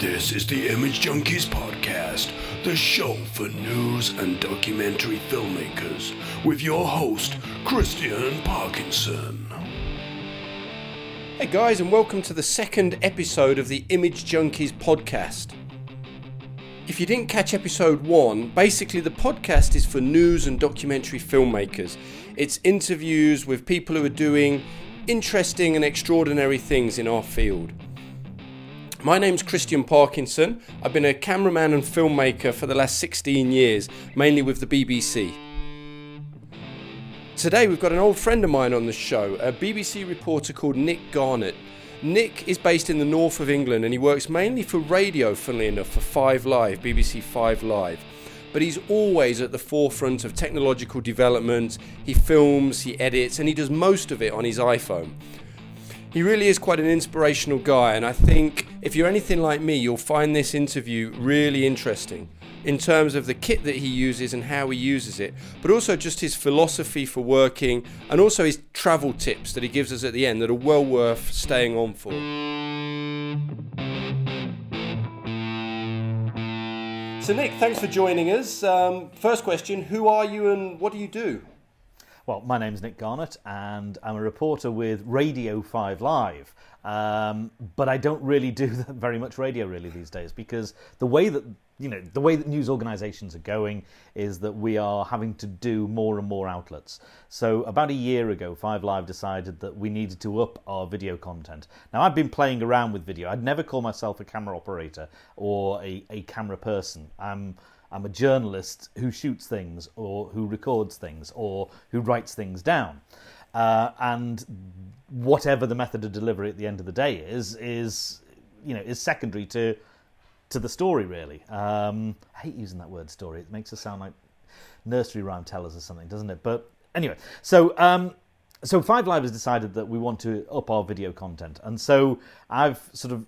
This is the Image Junkies Podcast, the show for news and documentary filmmakers, with your host, Christian Parkinson. Hey guys, and welcome to the second episode of the Image Junkies podcast. If you didn't catch episode one, basically the podcast is for news and documentary filmmakers. It's interviews with people who are doing interesting and extraordinary things in our field. My name's Christian Parkinson. I've been a cameraman and filmmaker for the last 16 years, mainly with the BBC. Today we've got an old friend of mine on the show, a BBC reporter called Nick Garnett. Nick is based in the north of England and he works mainly for radio, funnily enough, for Five Live, BBC Five Live. But he's always at the forefront of technological development. He films, he edits, and he does most of it on his iPhone. He really is quite an inspirational guy, and I think if you're anything like me, you'll find this interview really interesting in terms of the kit that he uses and how he uses it, but also just his philosophy for working and also his travel tips that he gives us at the end that are well worth staying on for. So, Nick, thanks for joining us. Um, first question Who are you and what do you do? Well, my name's Nick Garnett, and I'm a reporter with Radio 5 Live. Um, but I don't really do very much radio really these days because the way that you know the way that news organisations are going is that we are having to do more and more outlets. So about a year ago, Five Live decided that we needed to up our video content. Now I've been playing around with video. I'd never call myself a camera operator or a, a camera person. I'm I'm a journalist who shoots things or who records things or who writes things down. Uh, and whatever the method of delivery at the end of the day is, is you know, is secondary to to the story. Really, um, I hate using that word story. It makes us sound like nursery rhyme tellers or something, doesn't it? But anyway, so um, so Five Live has decided that we want to up our video content, and so I've sort of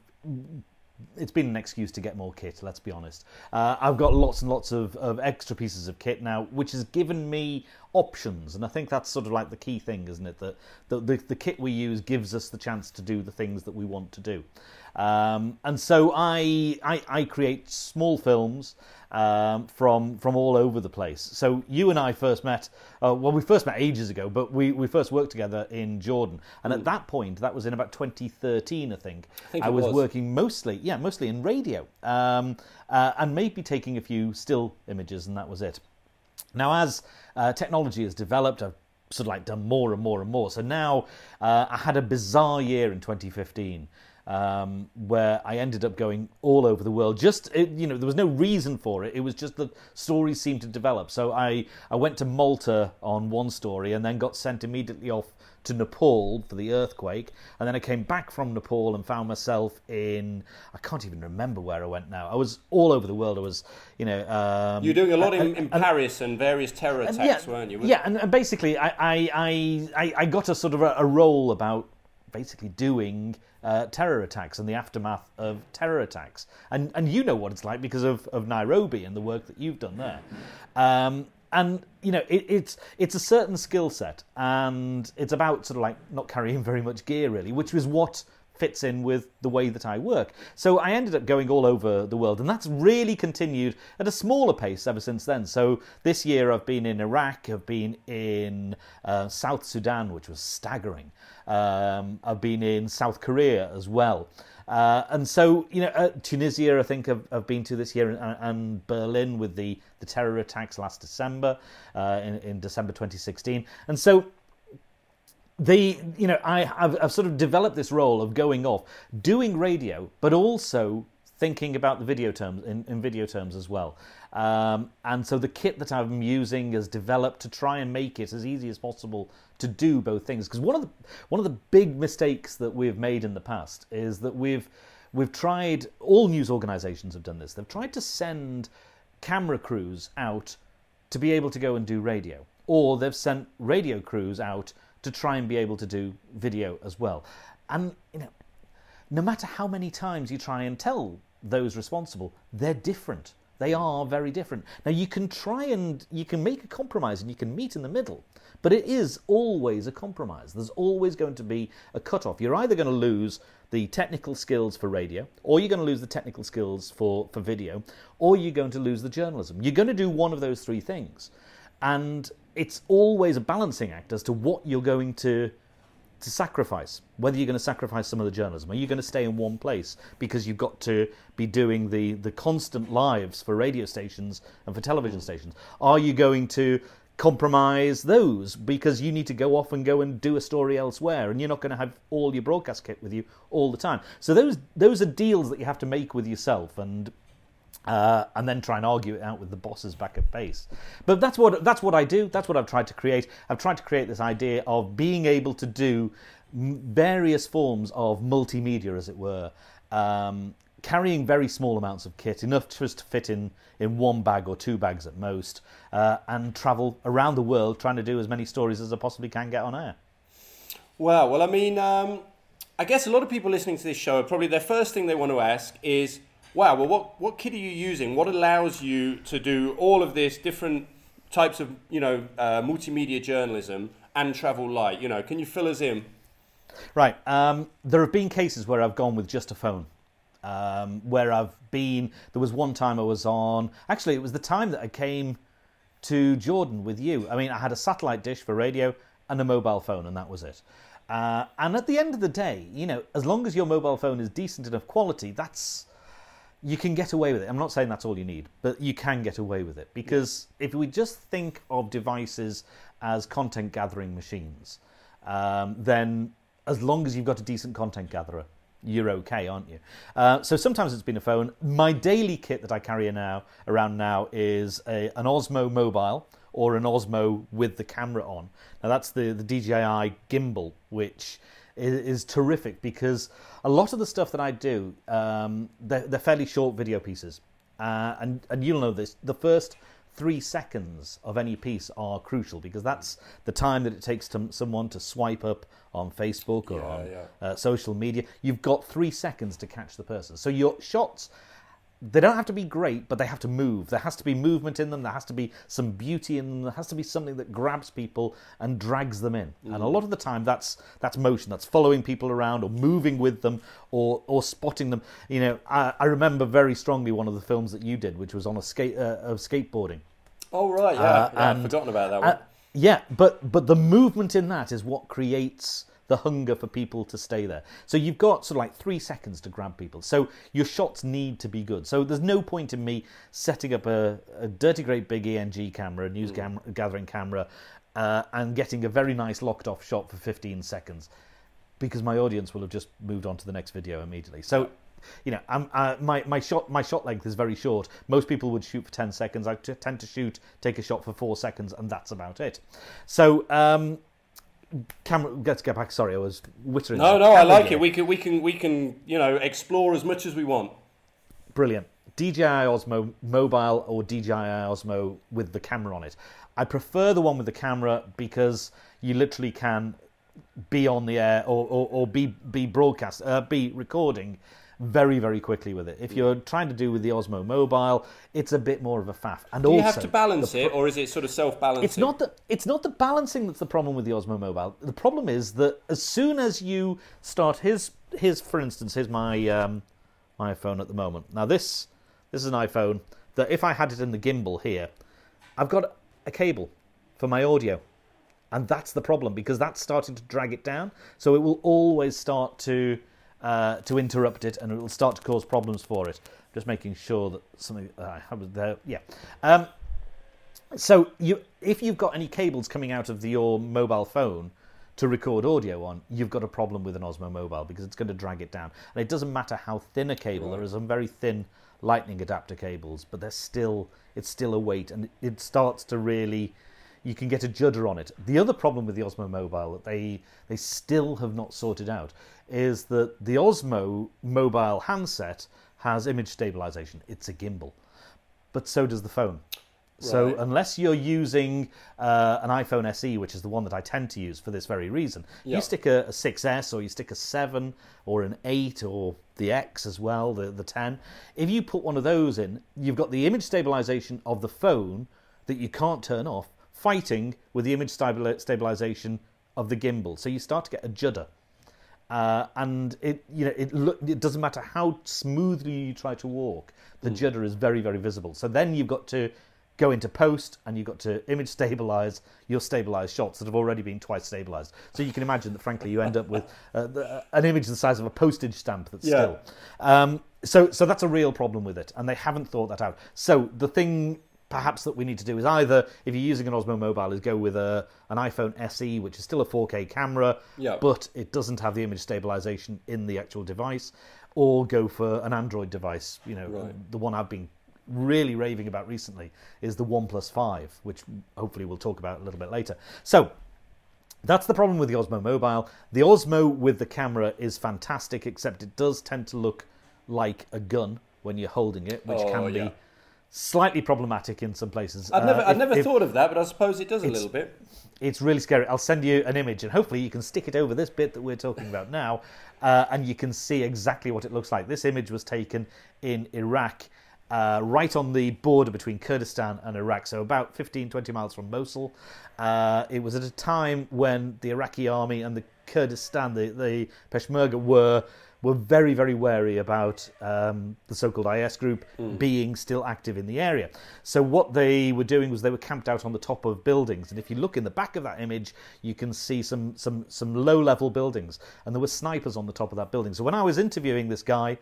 it's been an excuse to get more kit. Let's be honest. Uh, I've got lots and lots of, of extra pieces of kit now, which has given me options, and I think that's sort of like the key thing, isn't it? That the, the, the kit we use gives us the chance to do the things that we want to do. Um, and so I, I, I create small films um, from from all over the place. So you and I first met. Uh, well, we first met ages ago, but we, we first worked together in Jordan. And at that point, that was in about 2013, I think. I, think I was, was, working mostly, yeah, mostly in radio, um, uh, and maybe taking a few still images, and that was it. Now, as uh, technology has developed, I've sort of like done more and more and more. So now uh, I had a bizarre year in 2015 um, where I ended up going all over the world. Just it, you know, there was no reason for it. It was just the stories seemed to develop. So I I went to Malta on one story and then got sent immediately off to Nepal for the earthquake, and then I came back from Nepal and found myself in I can't even remember where I went now. I was all over the world. I was, you know, um, you're doing a lot in, and- in and- Paris and various terror attacks, yeah, weren't you? Yeah, and, and basically, I, I, I, I- I got a sort of a, a role about basically doing uh, terror attacks and the aftermath of terror attacks. And and you know what it's like because of, of Nairobi and the work that you've done there. Um, and you know it, it's it's a certain skill set, and it's about sort of like not carrying very much gear really, which was what fits in with the way that I work. So I ended up going all over the world, and that's really continued at a smaller pace ever since then. So this year I've been in Iraq, I've been in uh, South Sudan, which was staggering. Um, I've been in South Korea as well. Uh, and so, you know, uh, Tunisia, I think I've, I've been to this year, and, and Berlin with the, the terror attacks last December, uh, in, in December 2016. And so the you know I have I've sort of developed this role of going off doing radio, but also thinking about the video terms in, in video terms as well. Um, and so the kit that I'm using is developed to try and make it as easy as possible to do both things. Because one of the one of the big mistakes that we've made in the past is that we've we've tried all news organisations have done this. They've tried to send camera crews out to be able to go and do radio, or they've sent radio crews out to try and be able to do video as well. And you know, no matter how many times you try and tell those responsible, they're different. They are very different. Now you can try and you can make a compromise and you can meet in the middle, but it is always a compromise. There's always going to be a cut-off. You're either going to lose the technical skills for radio, or you're going to lose the technical skills for, for video, or you're going to lose the journalism. You're going to do one of those three things. And it's always a balancing act as to what you're going to to sacrifice. Whether you're going to sacrifice some of the journalism, are you going to stay in one place because you've got to be doing the the constant lives for radio stations and for television stations? Are you going to compromise those because you need to go off and go and do a story elsewhere and you're not going to have all your broadcast kit with you all the time so those those are deals that you have to make with yourself and uh, and then try and argue it out with the bosses back at base. But that's what that's what I do. That's what I've tried to create. I've tried to create this idea of being able to do various forms of multimedia, as it were, um, carrying very small amounts of kit, enough just to fit in in one bag or two bags at most, uh, and travel around the world trying to do as many stories as I possibly can get on air. Wow. Well, I mean, um, I guess a lot of people listening to this show, probably their first thing they want to ask is wow, well, what, what kit are you using? What allows you to do all of this different types of, you know, uh, multimedia journalism and travel light? You know, can you fill us in? Right. Um, there have been cases where I've gone with just a phone. Um, where I've been, there was one time I was on, actually, it was the time that I came to Jordan with you. I mean, I had a satellite dish for radio and a mobile phone, and that was it. Uh, and at the end of the day, you know, as long as your mobile phone is decent enough quality, that's you can get away with it. I'm not saying that's all you need, but you can get away with it because yeah. if we just think of devices as content gathering machines, um, then as long as you've got a decent content gatherer, you're okay, aren't you? Uh, so sometimes it's been a phone. My daily kit that I carry now around now is a, an Osmo mobile or an Osmo with the camera on. Now that's the the DJI gimbal, which is, is terrific because a lot of the stuff that I do, um, they're, they're, fairly short video pieces. Uh, and, and you'll know this. The first three seconds of any piece are crucial because that's the time that it takes to, someone to swipe up on Facebook or yeah, on yeah. Uh, social media. You've got three seconds to catch the person. So your shots they don't have to be great, but they have to move. There has to be movement in them. There has to be some beauty in them. There has to be something that grabs people and drags them in. Mm. And a mm. lot of the time, that's that's motion. That's following people around or moving with them or or spotting them. You know, I, I remember very strongly one of the films that you did, which was on a skate uh, of skateboarding. Oh right, yeah, uh, yeah I've forgotten about that one. Uh, yeah, but but the movement in that is what creates the hunger for people to stay there. So you've got sort of like three seconds to grab people. So your shots need to be good. So there's no point in me setting up a, a dirty great big ENG camera, a news mm. gathering camera, uh, and getting a very nice locked off shot for 15 seconds because my audience will have just moved on to the next video immediately. So you know, uh, my my shot my shot length is very short. Most people would shoot for ten seconds. I t- tend to shoot, take a shot for four seconds, and that's about it. So um, camera. Let's get back. Sorry, I was whittering. No, no, I like it. We can, we can, we can, you know, explore as much as we want. Brilliant. DJI Osmo Mobile or DJI Osmo with the camera on it. I prefer the one with the camera because you literally can be on the air or, or, or be be broadcast, uh, be recording very, very quickly with it. If you're trying to do with the Osmo Mobile, it's a bit more of a faff. And do also, you have to balance it, or is it sort of self-balancing? It's not the it's not the balancing that's the problem with the Osmo Mobile. The problem is that as soon as you start his his, for instance, here's my um, my iPhone at the moment. Now this this is an iPhone that if I had it in the gimbal here, I've got a cable for my audio. And that's the problem because that's starting to drag it down. So it will always start to uh, to interrupt it, and it will start to cause problems for it. Just making sure that something I uh, there. Yeah. Um, so you, if you've got any cables coming out of the, your mobile phone to record audio on, you've got a problem with an Osmo Mobile because it's going to drag it down. And it doesn't matter how thin a cable. Right. There are some very thin lightning adapter cables, but they're still it's still a weight, and it starts to really you can get a judder on it. The other problem with the Osmo Mobile that they they still have not sorted out is that the Osmo mobile handset has image stabilization. It's a gimbal, but so does the phone. Right. So unless you're using uh, an iPhone SE, which is the one that I tend to use for this very reason, yep. you stick a, a 6S or you stick a 7 or an 8 or the X as well, the, the 10. If you put one of those in, you've got the image stabilization of the phone that you can't turn off, fighting with the image stabilization of the gimbal. So you start to get a judder. Uh, and it, you know, it, look, it doesn't matter how smoothly you try to walk, the judder is very, very visible. So then you've got to go into post and you've got to image stabilize your stabilized shots that have already been twice stabilized. So you can imagine that, frankly, you end up with uh, the, an image the size of a postage stamp that's Yeah. still. Um, so, so that's a real problem with it, and they haven't thought that out. So the thing perhaps that we need to do is either, if you're using an Osmo Mobile, is go with a an iPhone SE, which is still a 4K camera, Yeah. but it doesn't have the image stabilization in the actual device, or go for an Android device. You know, Right. the one I've been really raving about recently is the OnePlus 5, which hopefully we'll talk about a little bit later. So that's the problem with the Osmo Mobile. The Osmo with the camera is fantastic, except it does tend to look like a gun when you're holding it, which Oh, can yeah. be slightly problematic in some places. I'd Uh, never, I'd if- never if- thought of that, but I suppose it does a little bit. it's really scary. I'll send you an image, and hopefully you can stick it over this bit that we're talking about now, uh, and you can see exactly what it looks like. This image was taken in Iraq, uh, right on the border between Kurdistan and Iraq, so about 15, 20 miles from Mosul. Uh, it was at a time when the Iraqi army and the Kurdistan, the, the Peshmerga, were were very, very wary about um, the so-called IS group being still active in the area. So what they were doing was they were camped out on the top of buildings, and if you look in the back of that image, you can see some some some low-level buildings, and there were snipers on the top of that building. So when I was interviewing this guy.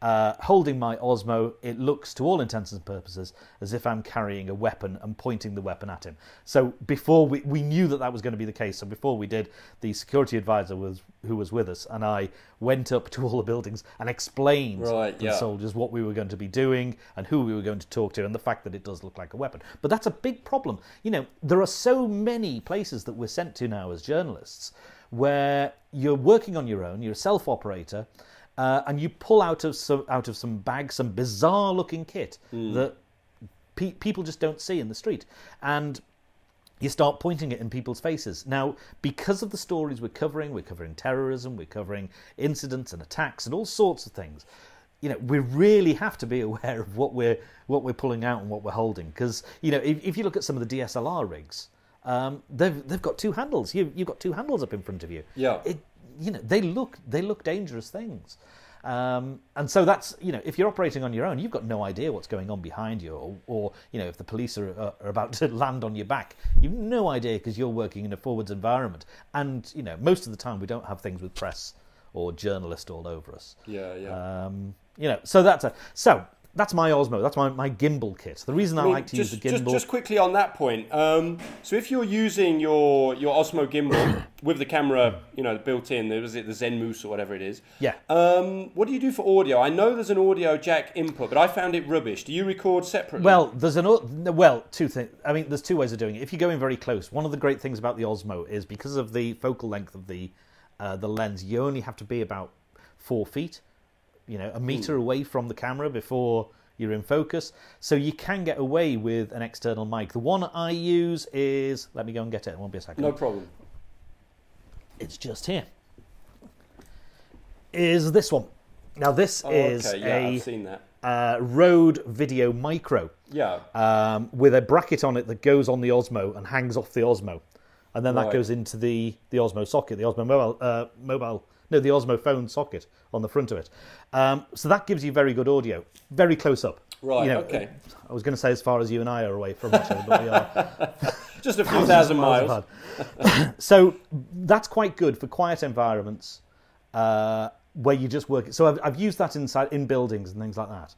Uh, holding my Osmo, it looks to all intents and purposes as if I'm carrying a weapon and pointing the weapon at him. So before we, we knew that that was going to be the case. So before we did, the security advisor was who was with us, and I went up to all the buildings and explained Right, to yeah. the soldiers what we were going to be doing and who we were going to talk to, and the fact that it does look like a weapon. But that's a big problem. You know, there are so many places that we're sent to now as journalists where you're working on your own, you're a self-operator, uh, and you pull out of some out of some bag some bizarre-looking kit that pe- people just don't see in the street, and you start pointing it in people's faces. Now, because of the stories we're covering, we're covering terrorism, we're covering incidents and attacks and all sorts of things. You know, we really have to be aware of what we're what we're pulling out and what we're holding. Because you know, if, if you look at some of the DSLR rigs, um, they've they've got two handles. You you've got two handles up in front of you. Yeah. It you know they look they look dangerous things. Um, and so that's you know if you're operating on your own, you've got no idea what's going on behind you, or, or you know if the police are, are, are about to land on your back, you've no idea because you're working in a forwards environment. And you know most of the time we don't have things with press or journalists all over us. Yeah, yeah. Um, you know, so that's a so that's my Osmo. That's my, my gimbal kit. The reason I, I mean, like to just, use the gimbal. just quickly on that point. Um, so if you're using your your Osmo gimbal with the camera, you know, built in, was it the Zenmuse or whatever it is? Yeah. Um, what do you do for audio? I know there's an audio jack input, but I found it rubbish. Do you record separately? Well, there's an well, two things. I mean, there's two ways of doing it. If you go in very close, one of the great things about the Osmo is because of the focal length of the uh, the lens, you only have to be about four feet, you know, a meter away from the camera before you're in focus. So you can get away with an external mic. The one I use is let me go and get it. It won't be a second. no problem. It's just here. Is this one? Now this Oh, is okay, yeah, a I've seen that. uh, Rode Video Micro Yeah. um, with a bracket on it that goes on the Osmo and hangs off the Osmo, and then that goes into the the Osmo socket, the Osmo mobile uh, mobile no, the Osmo phone socket on the front of it. Um, so that gives you very good audio, very close up. Right, You know, okay. I was going to say as far as you and I are away from each other, but we are. Just a few thousand miles. apart. so that's quite good for quiet environments uh, where you just work. So I've, I've used that inside in buildings and things like that.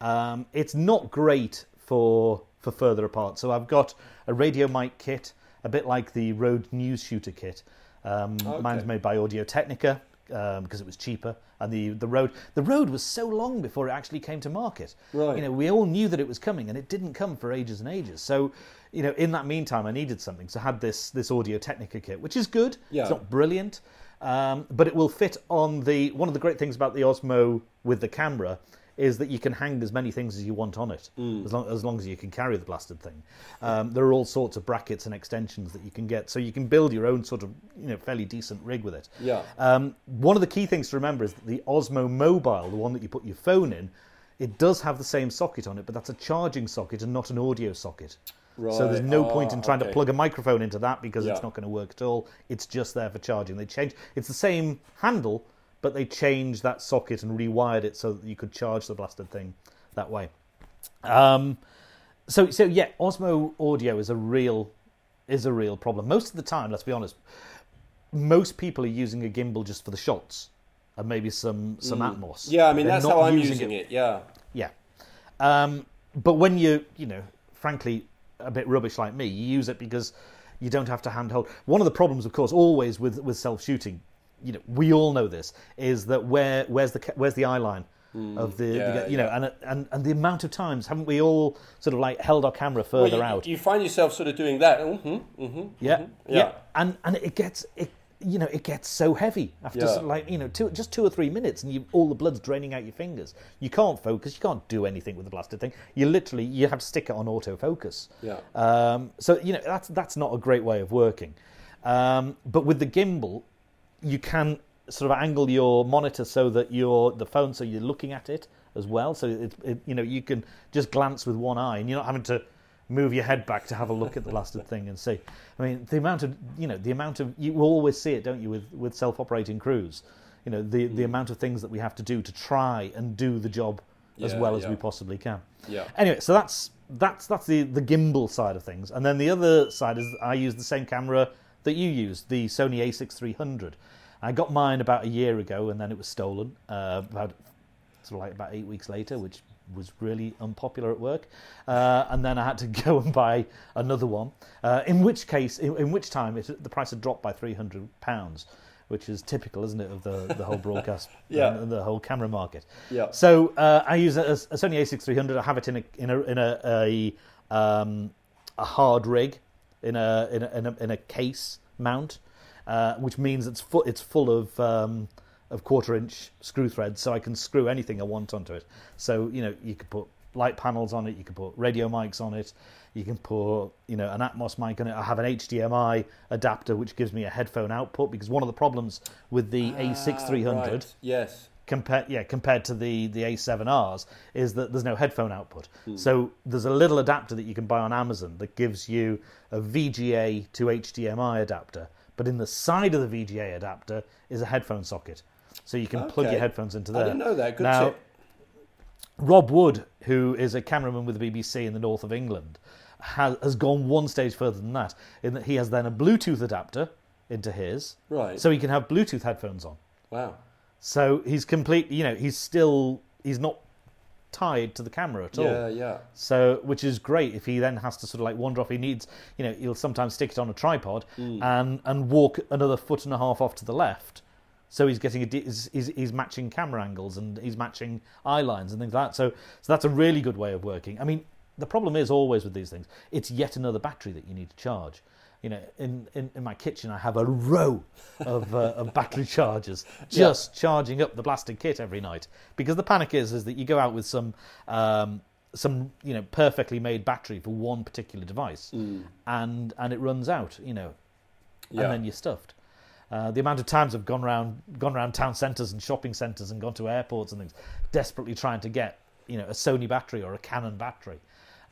Um, it's not great for for further apart. So I've got a radio mic kit, a bit like the Rode News Shooter kit. Um, Okay. Mine's made by Audio Technica um, because it was cheaper, and the the Rode the Rode was so long before it actually came to market. Right. You know, we all knew that it was coming, and it didn't come for ages and ages. So, you know, in that meantime, I needed something. So I had this this Audio Technica kit, which is good. Yeah. It's not brilliant, um, but it will fit on the. One of the great things about the Osmo with the camera is that you can hang as many things as you want on it, as long as long as you can carry the blasted thing. Um, there are all sorts of brackets and extensions that you can get, so you can build your own sort of you know fairly decent rig with it. Yeah. Um, one of the key things to remember is that the Osmo Mobile, the one that you put your phone in, it does have the same socket on it, but that's a charging socket and not an audio socket. Right. So there's no point in Ah, trying to plug a microphone into that because it's not going to work at all. It's just there for charging. They change. It's the same handle, but they changed that socket and rewired it so that you could charge the blasted thing that way. Um, so so yeah, Osmo audio is a real is a real problem. Most of the time, let's be honest, most people are using a gimbal just for the shots and maybe some some Atmos. Mm. Yeah, I mean They're that's how I'm using it. Yeah. yeah. Um, but when you, you know, frankly, a bit rubbish like me, you use it because you don't have to handhold. One of the problems, of course, always with, with self shooting, you know, we all know this, is that where where's the where's the eye line of the, Mm. yeah, the you know, and and and the amount of times haven't we all sort of like held our camera Well, further you, out? you find yourself sort of doing that. hmm hmm yeah, Yeah. yeah, and and it gets it. You know, it gets so heavy after Yeah. sort of like you know, two, just two or three minutes, and you, all the blood's draining out your fingers. You can't focus. You can't do anything with the blasted thing. You literally you have to stick it on autofocus. Yeah. Um, so you know that's that's not a great way of working. Um, but with the gimbal, you can sort of angle your monitor so that you're the phone, so you're looking at it as well. So it, it you know you can just glance with one eye, and you're not having to move your head back to have a look at the blasted thing and see. I mean, the amount of you know the amount of you will always see it, don't you, with with self-operating crews. You know the the hmm. amount of things that we have to do to try and do the job as Yeah, well as yeah. we possibly can. Yeah. Anyway, so that's that's that's the the gimbal side of things, and then the other side is I use the same camera that you used, the Sony A6300. I got mine about a year ago, and then it was stolen uh, about sort of like about eight weeks later, which was really unpopular at work. Uh, and then I had to go and buy another one. Uh, in which case, in, in which time, it, the price had dropped by three hundred pounds. Which is typical, isn't it, of the, the whole broadcast Yeah. and the whole camera market. Yeah. So uh, I use a, a Sony A6300. I have it in a in a in a a, um, a hard rig in a in a, in a, in a case mount, uh, which means it's full it's full of um, of quarter inch screw threads, so I can screw anything I want onto it. So you know you could put light panels on it, you can put radio mics on it, you can put you know an Atmos mic on it. I have an HDMI adapter which gives me a headphone output because one of the problems with the A6300 Ah, Right. Yes. Compared yeah compared to the the A7Rs is that there's no headphone output. Hmm. So there's a little adapter that you can buy on Amazon that gives you a VGA to HDMI adapter, but in the side of the VGA adapter is a headphone socket. So you can plug your headphones into there. I didn't know that. Good now, tip. Rob Wood, who is a cameraman with the BBC in the north of England, has, has gone one stage further than that, in that he has then a Bluetooth adapter into his, Right. so he can have Bluetooth headphones on. Wow. So he's complete. You know, he's still he's not tied to the camera at all. Yeah. Yeah. So, which is great if he then has to sort of like wander off. He needs, you know, he'll sometimes stick it on a tripod mm. and and walk another foot and a half off to the left. So he's getting a de- he's, he's, he's matching camera angles and he's matching eye lines and things like that. So so that's a really good way of working. I mean, the problem is always with these things, it's yet another battery that you need to charge. You know, in, in, in my kitchen, I have a row of, uh, of battery chargers just charging up the blasted kit every night. Because the panic is is that you go out with some um, some you know perfectly made battery for one particular device, and and it runs out. You know, Yeah. and then you're stuffed. Uh, the amount of times I've gone around gone around town centres and shopping centres and gone to airports and things, desperately trying to get you know a Sony battery or a Canon battery.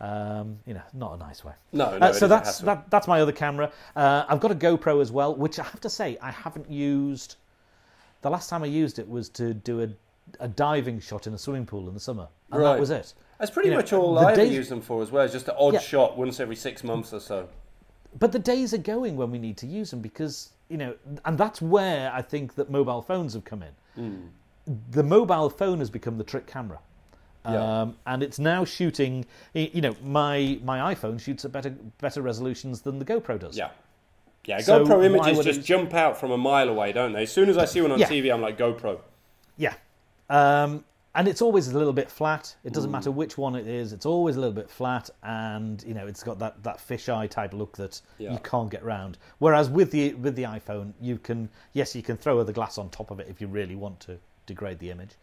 Um, you know, not a nice way. No, no. Uh, so that's that, that's my other camera. Uh, I've got a GoPro as well, which I have to say I haven't used. The last time I used it was to do a, a diving shot in a swimming pool in the summer, and Right. that was it. That's pretty you know, much all the I ever days- use them for as well. It's just an odd Yeah. shot once every six months or so. But the days are going when we need to use them because you know, and that's where I think that mobile phones have come in. The mobile phone has become the trick camera. Yeah. Um, and it's now shooting. You know, my my iPhone shoots at better better resolutions than the GoPro does. Yeah. Yeah, So GoPro images just it- jump out from a mile away, don't they? As soon as I see one on Yeah. TV, I'm like GoPro. Yeah. Um, and it's always a little bit flat. It Mm. doesn't matter which one it is. It's always a little bit flat, and you know it's got that, that fisheye type look that Yeah. you can't get round. Whereas with the with the iPhone, you can yes, you can throw the glass on top of it if you really want to degrade the image.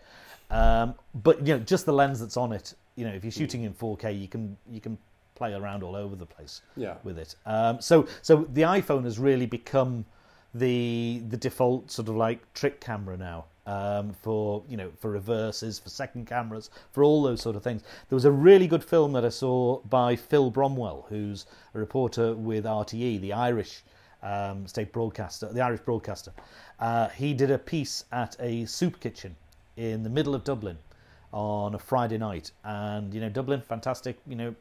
Um, but you know, just the lens that's on it. You know, if you're shooting in 4K, you can you can play around all over the place Yeah. with it. Um, so so the iPhone has really become the the default sort of like trick camera now. um, for you know for reverses, for second cameras, for all those sort of things. There was a really good film that I saw by Phil Bromwell, who's a reporter with RTE, the Irish um, state broadcaster, the Irish broadcaster. Uh, he did a piece at a soup kitchen in the middle of Dublin on a Friday night, and you know Dublin, fantastic, you know,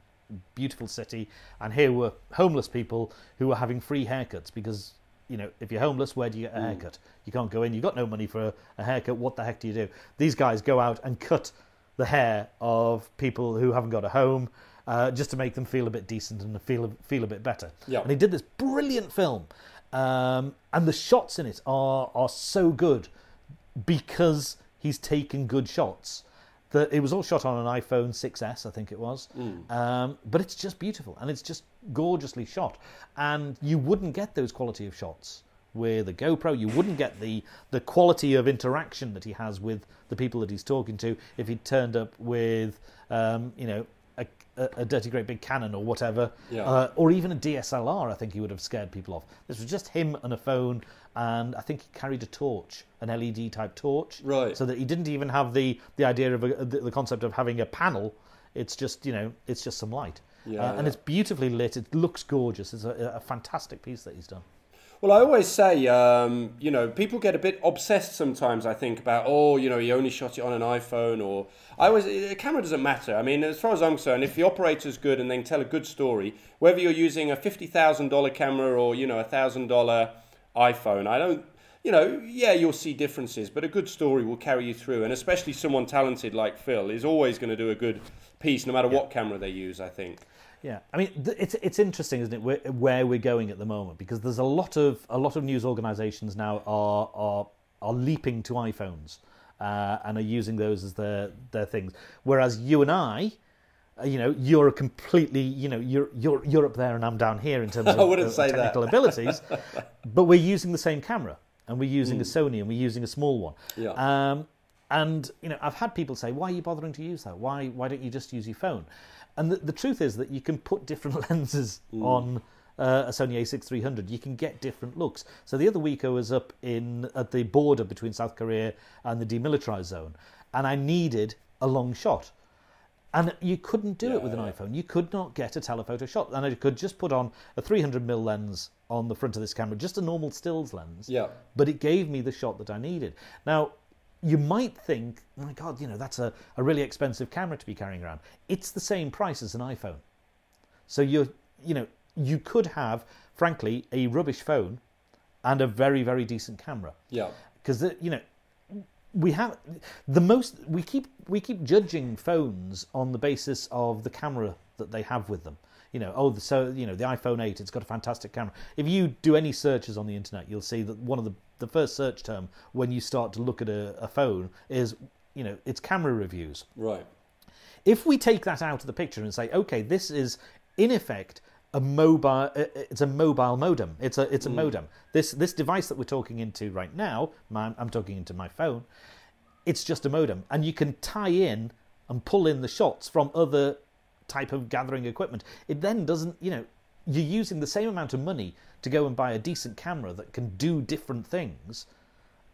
beautiful city, and here were homeless people who were having free haircuts because you know if you're homeless, where do you get a haircut? You can't go in. You've got no money for a, a haircut. What the heck do you do? These guys go out and cut the hair of people who haven't got a home. Uh, just to make them feel a bit decent and feel feel a bit better. Yeah. And he did this brilliant film, um, and the shots in it are are so good because he's taken good shots. That it was all shot on an iPhone 6s, I think it was, um, but it's just beautiful and it's just gorgeously shot. And you wouldn't get those quality of shots with a GoPro. You wouldn't get the the quality of interaction that he has with the people that he's talking to if he turned up with, um, you know, a, dirty great big cannon or whatever, Yeah. uh, or even a DSLR. I think he would have scared people off. This was just him and a phone, and I think he carried a torch, an LED type torch, Right. So that he didn't even have the the idea of a, the, the concept of having a panel. It's just you know, it's just some light, Yeah, uh, and it's beautifully lit. It looks gorgeous. It's a, a fantastic piece that he's done. Well, I always say, um, you know, people get a bit obsessed sometimes. I think about, oh, you know, he only shot it on an iPhone, or I always, the camera doesn't matter. I mean, as far as I'm concerned, if the operator's good and they can tell a good story, whether you're using a fifty thousand dollar camera or you know a thousand dollar iPhone, I don't, you know, yeah, you'll see differences, but a good story will carry you through, and especially someone talented like Phil is always going to do a good piece, no matter what camera they use. I think. Yeah, I mean, th- it's it's interesting, isn't it, where, where we're going at the moment? Because there's a lot of a lot of news organisations now are are are leaping to iPhones uh, and are using those as their their things. Whereas you and I, uh, you know, you're a completely, you know, you're you're you're up there and I'm down here in terms of I wouldn't uh, say that. technical abilities, but we're using the same camera and we're using a Sony and we're using a small one. Hmm. Yeah. Um, and you know, I've had people say, "Why are you bothering to use that? Why why don't you just use your phone?" And the, the truth is that you can put different lenses on uh, a Sony A6300. You can get different looks. So the other week I was up in at the border between South Korea and the demilitarized zone, and I needed a long shot. And you couldn't do it with an iPhone. You could not get a telephoto shot. And I could just put on a 300mm lens on the front of this camera, just a normal stills lens Yeah. but it gave me the shot that I needed. Now, you might think, oh my God, you know, that's a, a really expensive camera to be carrying around. It's the same price as an iPhone. So you're, you know, you could have, frankly, a rubbish phone and a very, very decent camera. Yeah. Because, you know, we have the most we keep we keep judging phones on the basis of the camera that they have with them you know oh the, so you know the iphone 8 it's got a fantastic camera if you do any searches on the internet you'll see that one of the the first search term when you start to look at a, a phone is you know it's camera reviews Right. if we take that out of the picture and say, okay, this is in effect a mobile, uh, it's a mobile modem. It's a it's a modem. This this device that we're talking into right now, my, I'm talking into my phone. It's just a modem, and you can tie in and pull in the shots from other type of gathering equipment. It then doesn't, you know, you're using the same amount of money to go and buy a decent camera that can do different things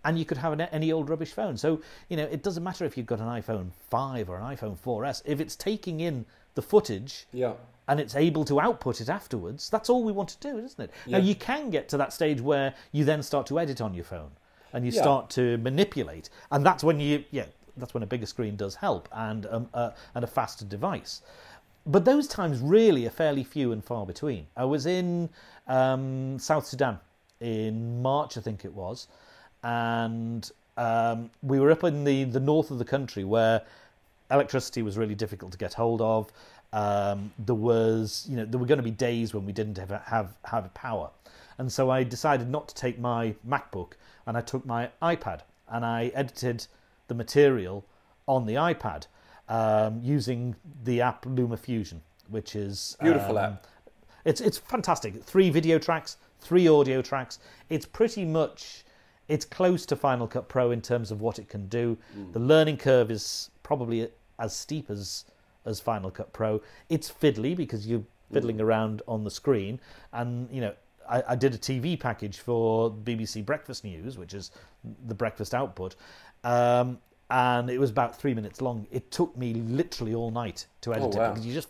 and you could have an, any old rubbish phone. So you know, it doesn't matter if you've got an iPhone 5 or an iPhone 4S. If it's taking in the footage Yeah. and it's able to output it afterwards, that's all we want to do, isn't it? Now you can get to that stage where you then start to edit on your phone and you Yeah. start to manipulate, and that's when you yeah, that's when a bigger screen does help and um, uh, and a faster device. But those times really are fairly few and far between. I was in um, South Sudan in March, I think it was, and um, we were up in the, the north of the country where electricity was really difficult to get hold of. Um, there was, you know, there were going to be days when we didn't have, have have power, and so I decided not to take my MacBook, and I took my iPad, and I edited the material on the iPad um, using the app LumaFusion, which is Beautiful um, app. It's it's fantastic. Three video tracks, three audio tracks. It's pretty much it's close to Final Cut Pro in terms of what it can do. The learning curve is probably as steep as as Final Cut Pro. It's fiddly because you're fiddling around on the screen, and you know. I, I did a TV package for BBC Breakfast News, which is the breakfast output, um, and it was about three minutes long. It took me literally all night to oh, edit Oh, wow. it because you're just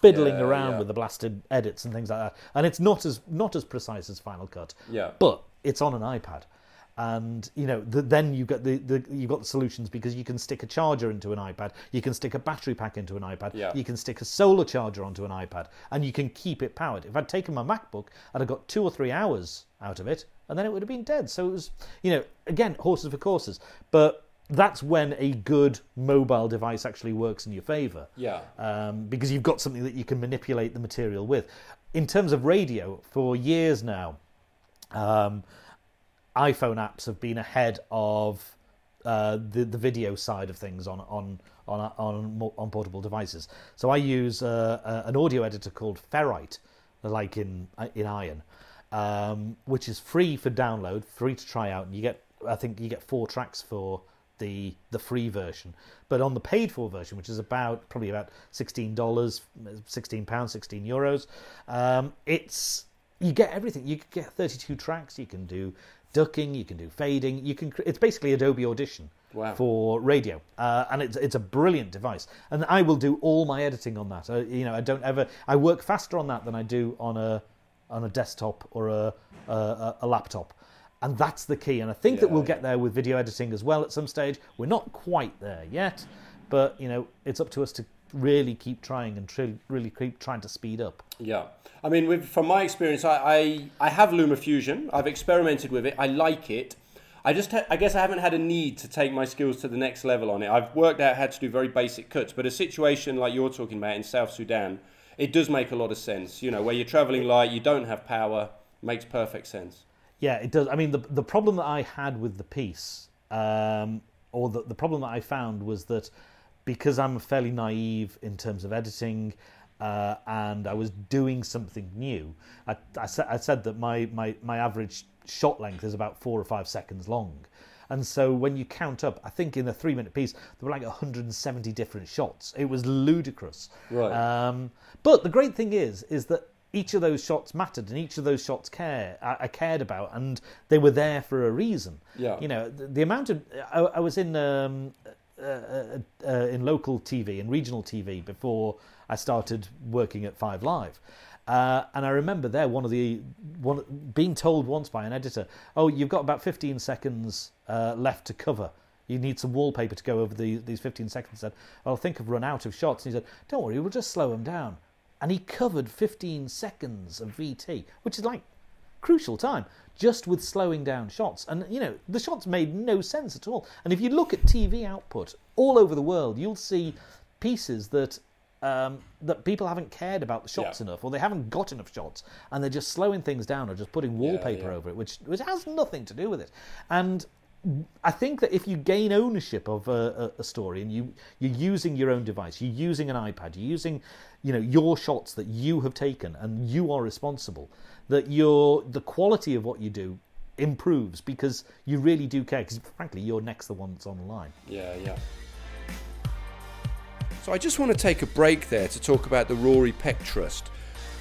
fiddling Yeah, around yeah. with the blasted edits and things like that. And it's not as not as precise as Final Cut, Yeah. but it's on an iPad. And you know, the, then you get the, the you've got the solutions because you can stick a charger into an iPad, you can stick a battery pack into an iPad, Yeah. you can stick a solar charger onto an iPad, and you can keep it powered. If I'd taken my MacBook, I'd have got two or three hours out of it, and then it would have been dead. So it was, you know, again, horses for courses. But that's when a good mobile device actually works in your favour Yeah. um, because you've got something that you can manipulate the material with. In terms of radio, for years now, um, iPhone apps have been ahead of uh, the the video side of things on on on on, on portable devices. So I use uh, uh, an audio editor called Ferrite, like in in Iron, um, which is free for download, free to try out, and you get I think you get four tracks for the the free version. But on the paid for version, which is about probably about sixteen dollars, sixteen pounds, sixteen euros, um, it's you get everything. You can get thirty two tracks. You can do ducking. You can do fading. You can. It's basically Adobe Audition Wow. for radio, uh, and it's it's a brilliant device. And I will do all my editing on that. Uh, you know, I don't ever. I work faster on that than I do on a on a desktop or a, a- a laptop. And that's the key. And I think that we'll yeah. get there with video editing as well at some stage. We're not quite there yet, but you know, it's up to us to really keep trying and tr- really keep trying to speed up. Yeah, I mean, with, from my experience, I, I I have LumaFusion. I've experimented with it. I like it. I just ha- I guess I haven't had a need to take my skills to the next level on it. I've worked out how to do very basic cuts, but a situation like you're talking about in South Sudan, it does make a lot of sense. You know, where you're traveling light, you don't have power, makes perfect sense. Yeah, it does. I mean, the the problem that I had with the piece, um, or the the problem that I found was that because I'm fairly naive in terms of editing, uh, and I was doing something new. I, I, sa- I said that my, my my average shot length is about four or five seconds long. And so when you count up, I think in a three minute piece, there were like 170 different shots. It was ludicrous. Right. Um, but the great thing is, is that each of those shots mattered, and each of those shots care I, I cared about, and they were there for a reason. Yeah. You know, the, the amount of I, I was in um, uh, uh, uh, in local TV and regional TV before I started working at Five Live. Uh, and I remember there one of the one being told once by an editor, "Oh, you've got about 15 seconds uh, left to cover. You need some wallpaper to go over the, these 15 seconds." I said, "Well, I think I've run out of shots." And he said, "Don't worry, we'll just slow them down." And he covered 15 seconds of VT, which is like crucial time just with slowing down shots and you know the shots made no sense at all and if you look at tv output all over the world you'll see pieces that um, that people haven't cared about the shots Yeah. enough or they haven't got enough shots and they're just slowing things down or just putting wallpaper yeah. over it which which has nothing to do with it and I think that if you gain ownership of a, a, a story and you you're using your own device, you're using an iPad, you're using, you know, your shots that you have taken and you are responsible, that your the quality of what you do improves because you really do care. Because frankly, you're next the one that's online. Yeah, yeah. So I just want to take a break there to talk about the Rory Peck Trust.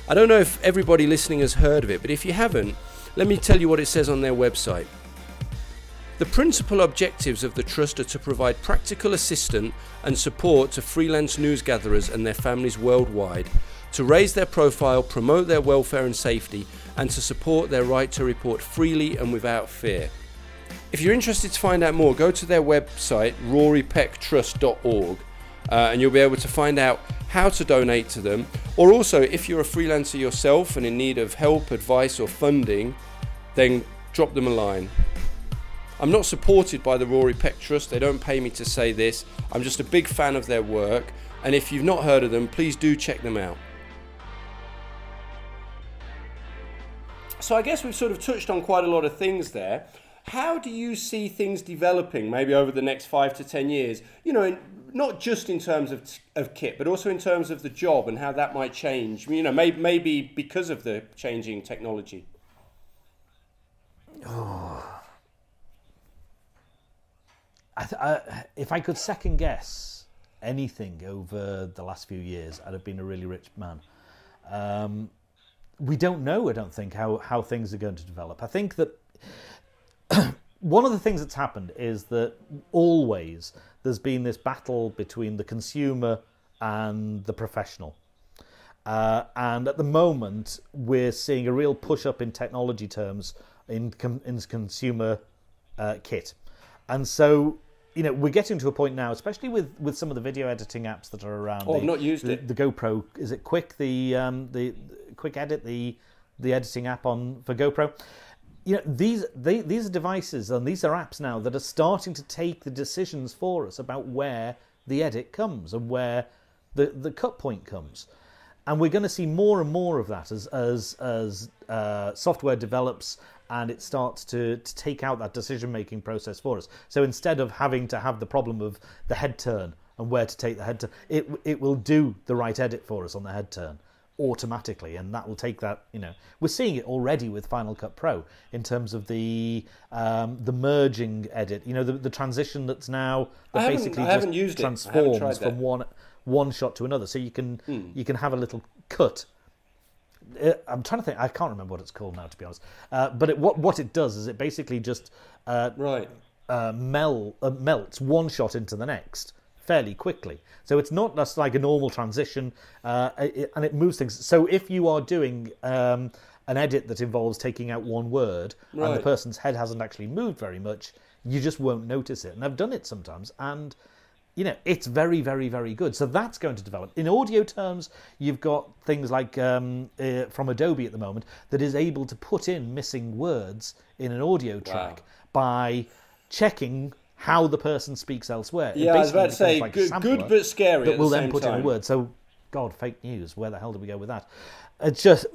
I don't know if everybody listening has heard of it, but if you haven't, let me tell you what it says on their website. The principal objectives of the Trust are to provide practical assistance and support to freelance news gatherers and their families worldwide, to raise their profile, promote their welfare and safety, and to support their right to report freely and without fear. If you're interested to find out more, go to their website, rorypecktrust.org, uh, and you'll be able to find out how to donate to them. Or also, if you're a freelancer yourself and in need of help, advice, or funding, then drop them a line. I'm not supported by the Rory Peck Trust, they don't pay me to say this. I'm just a big fan of their work, and if you've not heard of them, please do check them out. So I guess we've sort of touched on quite a lot of things there. How do you see things developing, maybe over the next five to ten years? You know, in, not just in terms of, of kit, but also in terms of the job and how that might change. You know, maybe, maybe because of the changing technology. Oh. I if I could second guess anything over the last few years, I'd have been a really rich man. Um, we don't know, I don't think, how, how things are going to develop. I think that one of the things that's happened is that always there's been this battle between the consumer and the professional. Uh, and at the moment, we're seeing a real push up in technology terms in, com- in consumer uh, kit. And so, you know, we're getting to a point now, especially with, with some of the video editing apps that are around. Oh, the, I've not used the, it. The GoPro, is it Quik? The um, the, Quick Edit, the the editing app on for GoPro. You know, these they, these are devices and these are apps now that are starting to take the decisions for us about where the edit comes and where the the cut point comes and we're going to see more and more of that as as as uh, software develops and it starts to, to take out that decision making process for us. So instead of having to have the problem of the head turn and where to take the head turn, it it will do the right edit for us on the head turn automatically, and that will take that. You know, we're seeing it already with Final Cut Pro in terms of the um, the merging edit. You know, the, the transition that's now that basically just used it. I haven't tried transforms from one one shot to another. So you can Hmm. you can have a little cut. Uh, I'm trying to think. I can't remember what it's called now, to be honest. Uh, but it, what what it does is it basically just uh, Right. uh, mel, uh, melts one shot into the next fairly quickly. So it's not just like a normal transition, uh, it, and it moves things. So if you are doing um, an edit that involves taking out one word and the person's head hasn't actually moved very much, you just won't notice it. And I've done it sometimes, and you know it's very, very, very good. So that's going to develop. In audio terms, you've got things like um, uh, from Adobe at the moment that is able to put in missing words in an audio track by checking how the person speaks elsewhere. Yeah, I was about to say, like good, good but scary that at will the then put in time. a word. So, God, fake news. Where the hell do we go with that? It's just,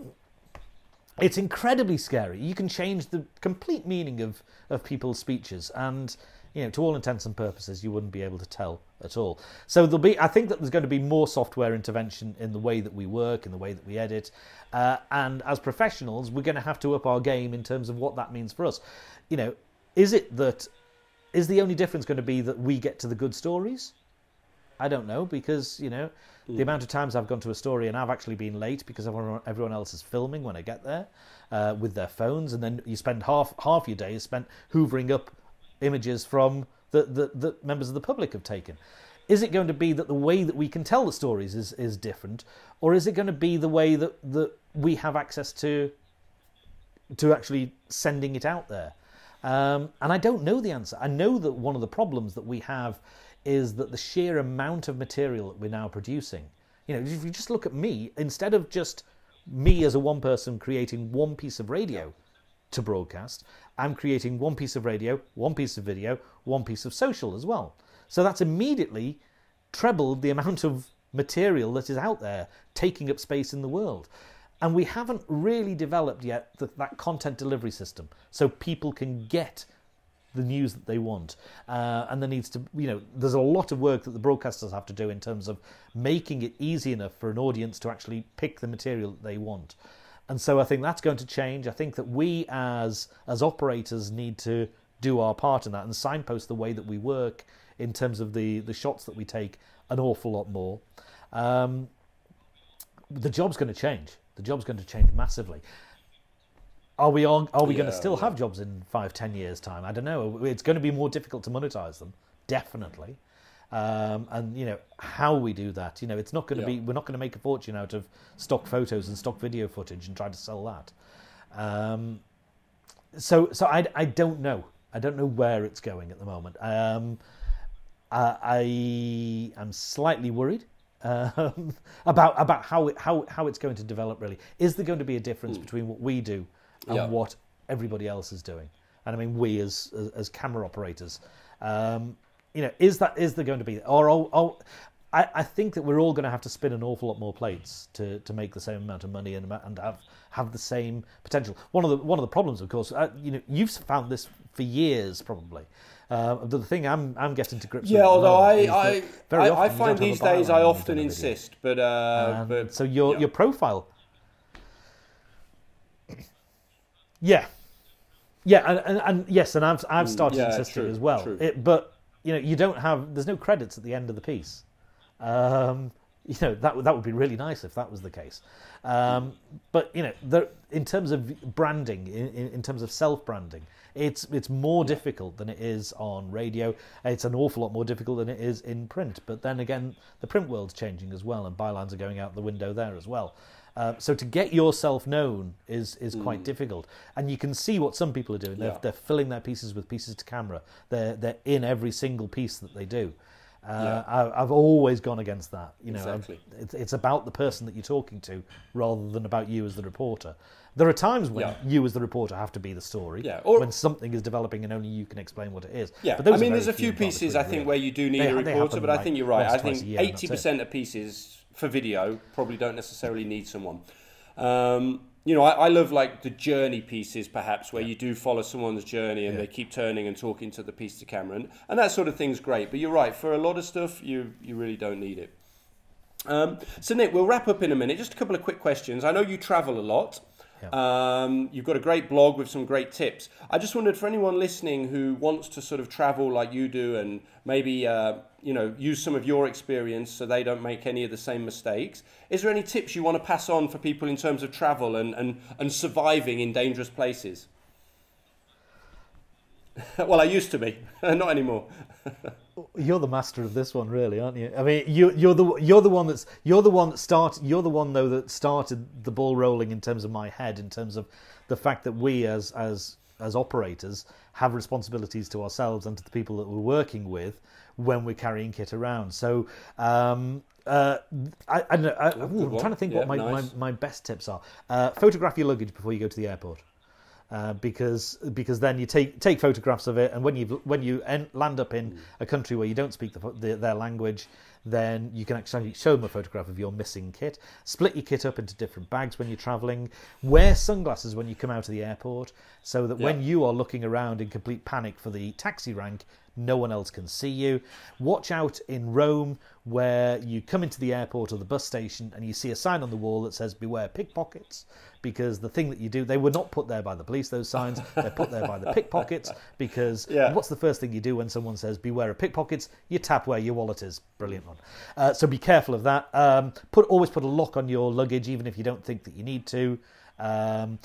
it's incredibly scary. You can change the complete meaning of of people's speeches, and you know, to all intents and purposes, you wouldn't be able to tell at all. So there'll be, I think that there's going to be more software intervention in the way that we work, in the way that we edit, uh, and as professionals, we're going to have to up our game in terms of what that means for us. You know, is it that is the only difference going to be that we get to the good stories? I don't know because you know the amount of times I've gone to a story and I've actually been late because everyone, everyone else is filming when I get there uh, with their phones, and then you spend half half your day is spent hoovering up images from that the, members of the public have taken. Is it going to be that the way that we can tell the stories is, is different, or is it going to be the way that, that we have access to to actually sending it out there? Um, and I don't know the answer. I know that one of the problems that we have is that the sheer amount of material that we're now producing. You know, if you just look at me, instead of just me as a one person creating one piece of radio to broadcast, I'm creating one piece of radio, one piece of video, one piece of social as well. So that's immediately trebled the amount of material that is out there taking up space in the world. And we haven't really developed yet th- that content delivery system so people can get the news that they want. Uh, and there needs to, you know, there's a lot of work that the broadcasters have to do in terms of making it easy enough for an audience to actually pick the material that they want. And so I think that's going to change. I think that we as as operators need to do our part in that and signpost the way that we work in terms of the the shots that we take an awful lot more. Um, the job's going to change. The job's going to change massively. Are we on, Are we going to still yeah. have jobs in five, ten years' time? I don't know. It's going to be more difficult to monetize them, definitely. Um, and you know how we do that. You know, it's not going to Yeah. be. We're not going to make a fortune out of stock photos and stock video footage and try to sell that. Um, so, so I, I don't know. I don't know where it's going at the moment. Um, uh, I am slightly worried um, about about how it, how how it's going to develop. Really, is there going to be a difference between what we do and Yeah. what everybody else is doing? And I mean, we as as, as camera operators, um, you know, is that is there going to be or, or I, I think that we're all going to have to spin an awful lot more plates to, to make the same amount of money and and have have the same potential. One of the one of the problems, of course, uh, you know, you've found this for years probably. Uh, the thing I'm I'm getting to grips with. Yeah, although I, I, very I, often I find don't have a these days I often done a video. insist, but uh, but so your yeah. your profile. Yeah, yeah, and, and, and yes, and I've I've started Mm, yeah, insisting true, as well. It, but you know, you don't have there's no credits at the end of the piece. Um, you know that that would be really nice if that was the case. Um, but you know, there, in terms of branding, in, in terms of self branding, it's it's more difficult than it is on radio. It's an awful lot more difficult than it is in print. But then again, the print world's changing as well, and bylines are going out the window there as well. Uh, so to get yourself known is is quite difficult, and you can see what some people are doing. They're, Yeah. they're filling their pieces with pieces to camera. They're they're in every single piece that they do. Uh, I, I've always gone against that. You know, Exactly. it's, it's about the person that you're talking to rather than about you as the reporter. There are times when Yeah. you as the reporter have to be the story. Yeah, or- when something is developing and only you can explain what it is. Yeah, but those I mean, there's a few pieces I think really. where you do need They a reporter, but I like, think you're right. I think a year, and that's eighty it. percent of pieces for video probably don't necessarily need someone. Um, you know, I, I love like the journey pieces, perhaps where you do follow someone's journey and they keep turning and talking to the piece to camera, and, and that sort of thing's great. But you're right, for a lot of stuff, you you really don't need it. Um, so Nick, we'll wrap up in a minute. Just a couple of quick questions. I know you travel a lot. Um, you've got a great blog with some great tips. I just wondered for anyone listening who wants to sort of travel like you do and maybe uh, you know use some of your experience so they don't make any of the same mistakes. Is there any tips you want to pass on for people in terms of travel and, and, and surviving in dangerous places? well, I used to be, not anymore. You're the master of this one, really, aren't you? I mean, you, you're the you're the one that's you're the one that start you're the one though that started the ball rolling in terms of my head, in terms of the fact that we as as as operators have responsibilities to ourselves and to the people that we're working with when we're carrying kit around. So. Um, uh, I, I, don't know, I, I'm trying to think Yeah, what my, nice. my, my best tips are. Uh, photograph your luggage before you go to the airport uh, because because then you take take photographs of it, and when you when you en- land up in a country where you don't speak the, the, their language, then you can actually show them a photograph of your missing kit. Split your kit up into different bags when you're travelling. Wear sunglasses when you come out of the airport, so that when you are looking around in complete panic for the taxi rank, no one else can see you. Watch out in Rome where you come into the airport or the bus station and you see a sign on the wall that says beware pickpockets because the thing that you do they were not put there by the police those signs. They're put there by the pickpockets because Yeah. what's the first thing you do when someone says beware of pickpockets? You tap where your wallet is. Brilliant one. Uh, so be careful of that. Um, put always put a lock on your luggage even if you don't think that you need to. Um,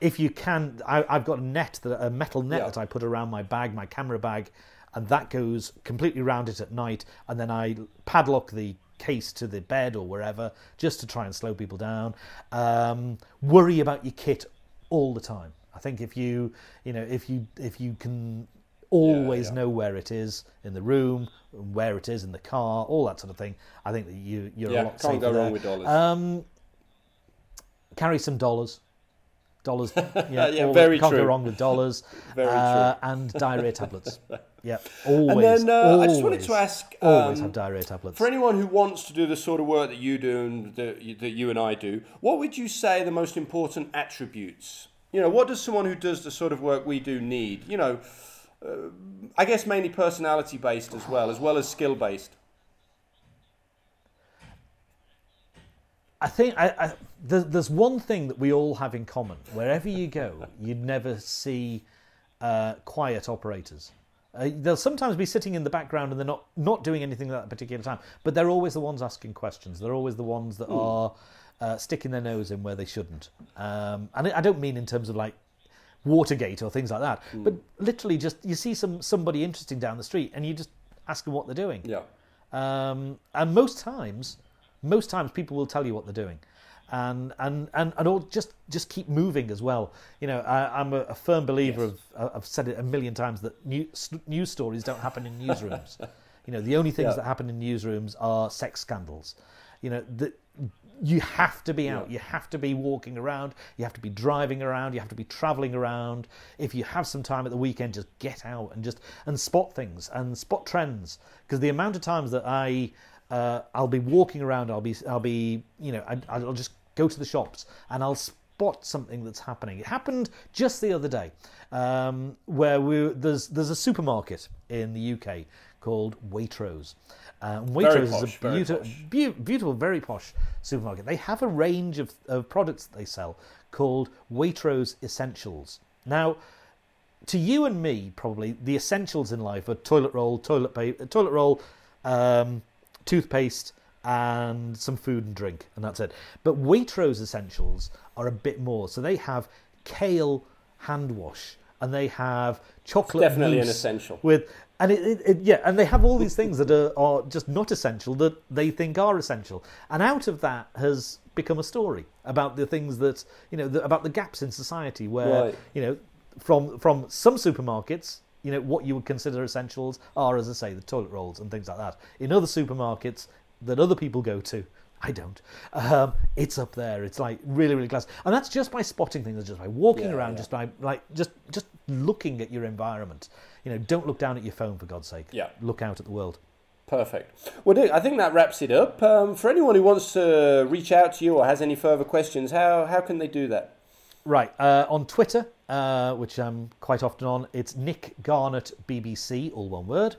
if you can, I, I've got a net, that, a metal net Yeah. that I put around my bag, my camera bag, and that goes completely around it at night. And then I padlock the case to the bed or wherever just to try and slow people down. Um, worry about your kit all the time. I think if you, you know, if you if you can always yeah. know where it is in the room, where it is in the car, all that sort of thing, I think that you you're Yeah, a lot can't safer go wrong there. with dollars. Um, carry some dollars. Dollars, yeah, Yeah, always- very can't true. go wrong with dollars. Very uh, And diarrhea tablets. Yeah, always. And then, uh, I just wanted to ask, Always um, have diarrhea tablets. For anyone who wants to do the sort of work that you do and that you, that you and I do, what would you say are the most important attributes? You know, what does someone who does the sort of work we do need? You know, uh, I guess mainly personality based as well, as well as skill based. I think I, I, there's, there's one thing that we all have in common. Wherever you go, you'd never see uh, quiet operators. Uh, they'll sometimes be sitting in the background and they're not, not doing anything at that particular time, but they're always the ones asking questions. They're always the ones that are uh, sticking their nose in where they shouldn't. Um, and I don't mean in terms of like Watergate or things like that, but literally just you see some somebody interesting down the street and you just ask them what they're doing. Yeah. Um, and most times, most times people will tell you what they're doing, and and and and all just just keep moving as well. You know, I, I'm a, a firm believer of. Uh, I've said it a million times that new, news stories don't happen in newsrooms. you know, the only things Yeah. that happen in newsrooms are sex scandals. You know, the, you have to be out. Yeah. You have to be walking around. You have to be driving around. You have to be traveling around. If you have some time at the weekend, just get out and just and spot things and spot trends. Because the amount of times that I uh, I'll be walking around, I'll be I'll be you know I, I'll just go to the shops and I'll spot something that's happening. It happened just the other day, um, where we there's there's a supermarket in the UK called Waitrose. Uh, Waitrose posh, is a beautiful, posh. beau- beautiful, very posh supermarket. They have a range of, of products that they sell called Waitrose Essentials. Now, to you and me, probably the essentials in life are toilet roll, toilet paper, toilet roll, um, toothpaste, and some food and drink, and that's it. But Waitrose essentials are a bit more. So they have kale hand wash, and they have chocolate. definitely an essential. With and it, it, it- yeah, and they have all these things that are, are just not essential that they think are essential, and out of that has become a story about the things that you know the, about the gaps in society where Right. you know from from some supermarkets you know what you would consider essentials are as i say the toilet rolls and things like that in other supermarkets that other people go to i don't um, it's up there it's like really really class and that's just by spotting things just by walking Yeah, around yeah. just by like just just looking at your environment you know don't look down at your phone for god's sake Yeah. look out at the world Perfect. Well, Nick, I think that wraps it up. Um, for anyone who wants to reach out to you or has any further questions, how, how can they do that? Right, uh, on Twitter, uh, which I'm quite often on, it's Nick Garnett BBC, all one word.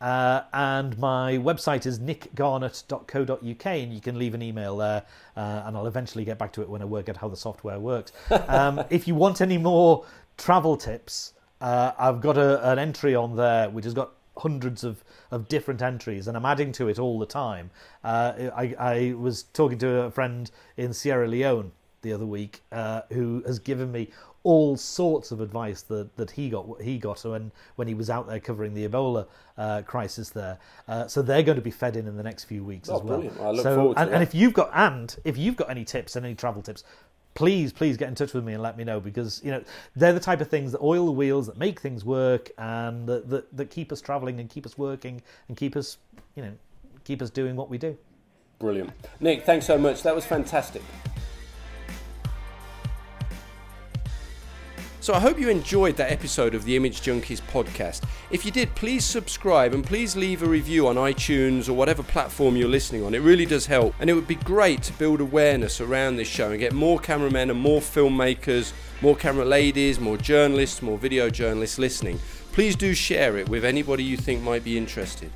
Uh, and my website is nickgarnett.co.uk, and you can leave an email there, uh, and I'll eventually get back to it when I work out how the software works. Um, if you want any more travel tips, uh, I've got a, an entry on there which has got hundreds of, of different entries, and I'm adding to it all the time. Uh, I, I was talking to a friend in Sierra Leone the other week uh, who has given me all sorts of advice that, that he got he got when when he was out there covering the Ebola uh, crisis there. Uh, so they're going to be fed in in the next few weeks Oh, as well. brilliant. I look so, forward to and, that. and if you've got and if you've got any tips and any travel tips, please please get in touch with me and let me know because you know they're the type of things that oil the wheels that make things work and that that, that keep us traveling and keep us working and keep us you know keep us doing what we do. Brilliant. Nick, thanks so much. That was fantastic. So I hope you enjoyed that episode of the Imagejunkies podcast. If you did, please subscribe and please leave a review on iTunes or whatever platform you're listening on. It really does help. And it would be great to build awareness around this show and get more cameramen and more filmmakers, more camera ladies, more journalists, more video journalists listening. Please do share it with anybody you think might be interested.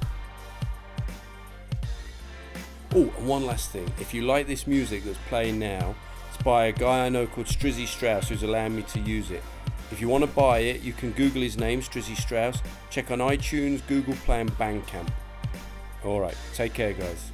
Oh, and one last thing. If you like this music that's playing now, it's by a guy I know called Strizzy Strauss who's allowing me to use it. If you want to buy it, you can Google his name, Strizzy Strauss. Check on iTunes, Google Play, and Bandcamp. Alright, take care, guys.